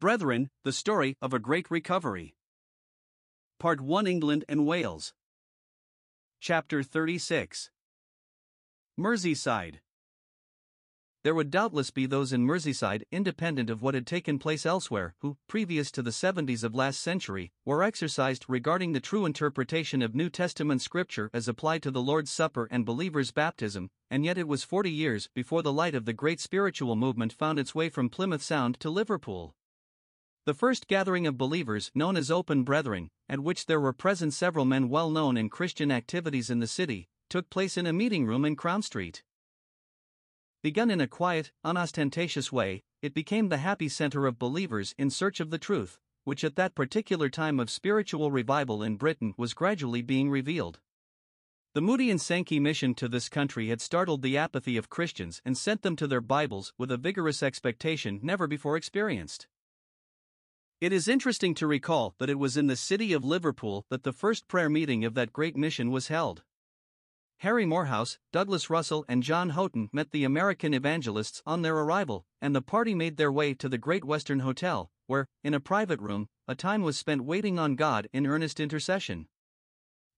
Brethren, the story of a great recovery. Part 1 England and Wales. Chapter 36 Merseyside. There would doubtless be those in Merseyside, independent of what had taken place elsewhere, who, previous to the 70s of last century, were exercised regarding the true interpretation of New Testament scripture as applied to the Lord's Supper and believers' baptism, and yet it was 40 years before the light of the great spiritual movement found its way from Plymouth Sound to Liverpool. The first gathering of believers, known as Open Brethren, at which there were present several men well known in Christian activities in the city, took place in a meeting room in Crown Street. Begun in a quiet, unostentatious way, it became the happy center of believers in search of the truth, which at that particular time of spiritual revival in Britain was gradually being revealed. The Moody and Sankey mission to this country had startled the apathy of Christians and sent them to their Bibles with a vigorous expectation never before experienced. It is interesting to recall that it was in the city of Liverpool that the first prayer meeting of that great mission was held. Harry Moorhouse, Douglas Russell, and John Houghton met the American evangelists on their arrival, and the party made their way to the Great Western Hotel, where, in a private room, a time was spent waiting on God in earnest intercession.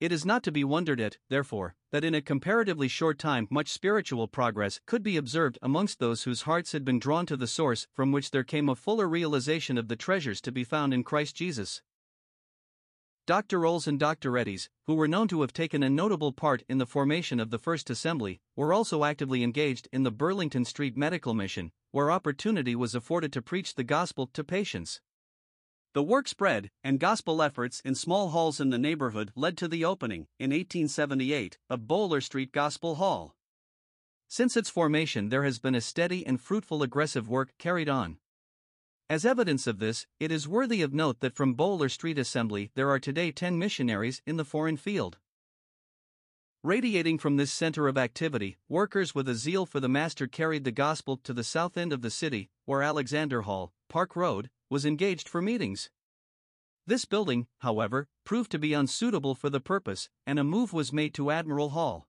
It is not to be wondered at, therefore, that in a comparatively short time much spiritual progress could be observed amongst those whose hearts had been drawn to the source from which there came a fuller realization of the treasures to be found in Christ Jesus. Dr. Rolls and Dr. Eddies, who were known to have taken a notable part in the formation of the First Assembly, were also actively engaged in the Burlington Street Medical Mission, where opportunity was afforded to preach the gospel to patients. The work spread, and gospel efforts in small halls in the neighborhood led to the opening, in 1878, of Boaler Street Gospel Hall. Since its formation, there has been a steady and fruitful aggressive work carried on. As evidence of this, it is worthy of note that from Boaler Street Assembly there are today 10 missionaries in the foreign field. Radiating from this center of activity, workers with a zeal for the Master carried the gospel to the south end of the city, where Alexander Hall, Park Road, was engaged for meetings. This building, however, proved to be unsuitable for the purpose, and a move was made to Admiral Hall.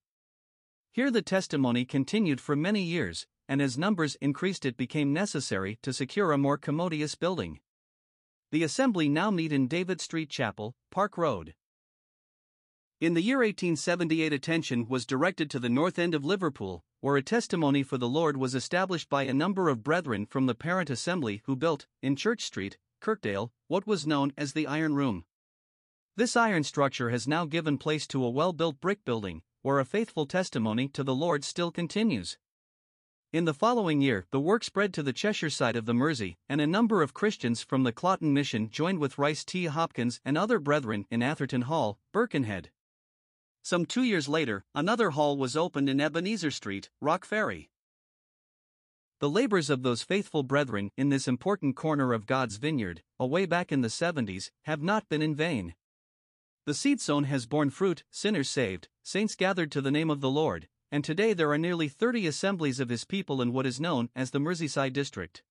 Here the testimony continued for many years, and as numbers increased, it became necessary to secure a more commodious building. The assembly now meet in David Street Chapel, Park Road. In the year 1878, attention was directed to the north end of Liverpool, where a testimony for the Lord was established by a number of brethren from the parent assembly who built, in Church Street, Kirkdale, what was known as the Iron Room. This iron structure has now given place to a well built brick building, where a faithful testimony to the Lord still continues. In the following year, the work spread to the Cheshire side of the Mersey, and a number of Christians from the Claughton Mission joined with Rice T. Hopkins and other brethren in Atherton Hall, Birkenhead. Some two years later, another hall was opened in Ebenezer Street, Rock Ferry. The labors of those faithful brethren in this important corner of God's vineyard, away back in the 70s, have not been in vain. The seed sown has borne fruit, sinners saved, saints gathered to the name of the Lord, and today there are nearly 30 assemblies of his people in what is known as the Merseyside district.